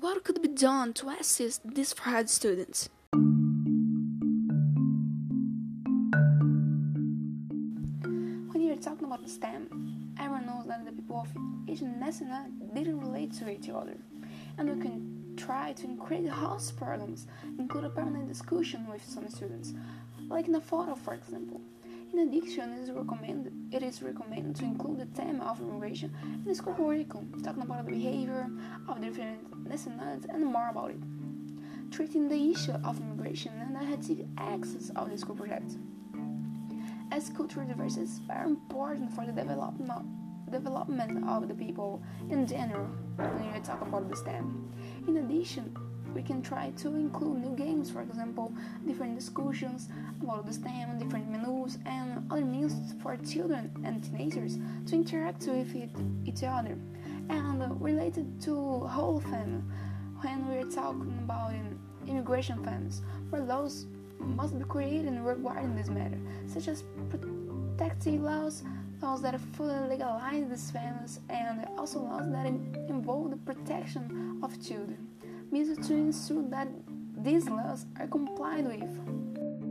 what could be done to assist these fraud students? When you're talking about STEM, everyone knows that the people of each nationality didn't relate to each other, and we can try to increase house programs, include a permanent discussion with some students, like in a photo, for example. In addition, it is recommended, it is recommended to include the theme of immigration in the school curriculum, talking about the behavior of different nationalities and more about it. Treating the issue of immigration and the active access of the school project. As cultural diversity is very important for the development development of the people in general when you talk about the STEM. In addition, we can try to include new games, for example, different discussions about the STEM, different menus, for children and teenagers to interact with it, each other. And related to whole family, when we're talking about immigration families, where laws must be created regarding this matter, such as protective laws, laws that fully legalize these families, and also laws that involve the protection of children means to ensure that these laws are complied with.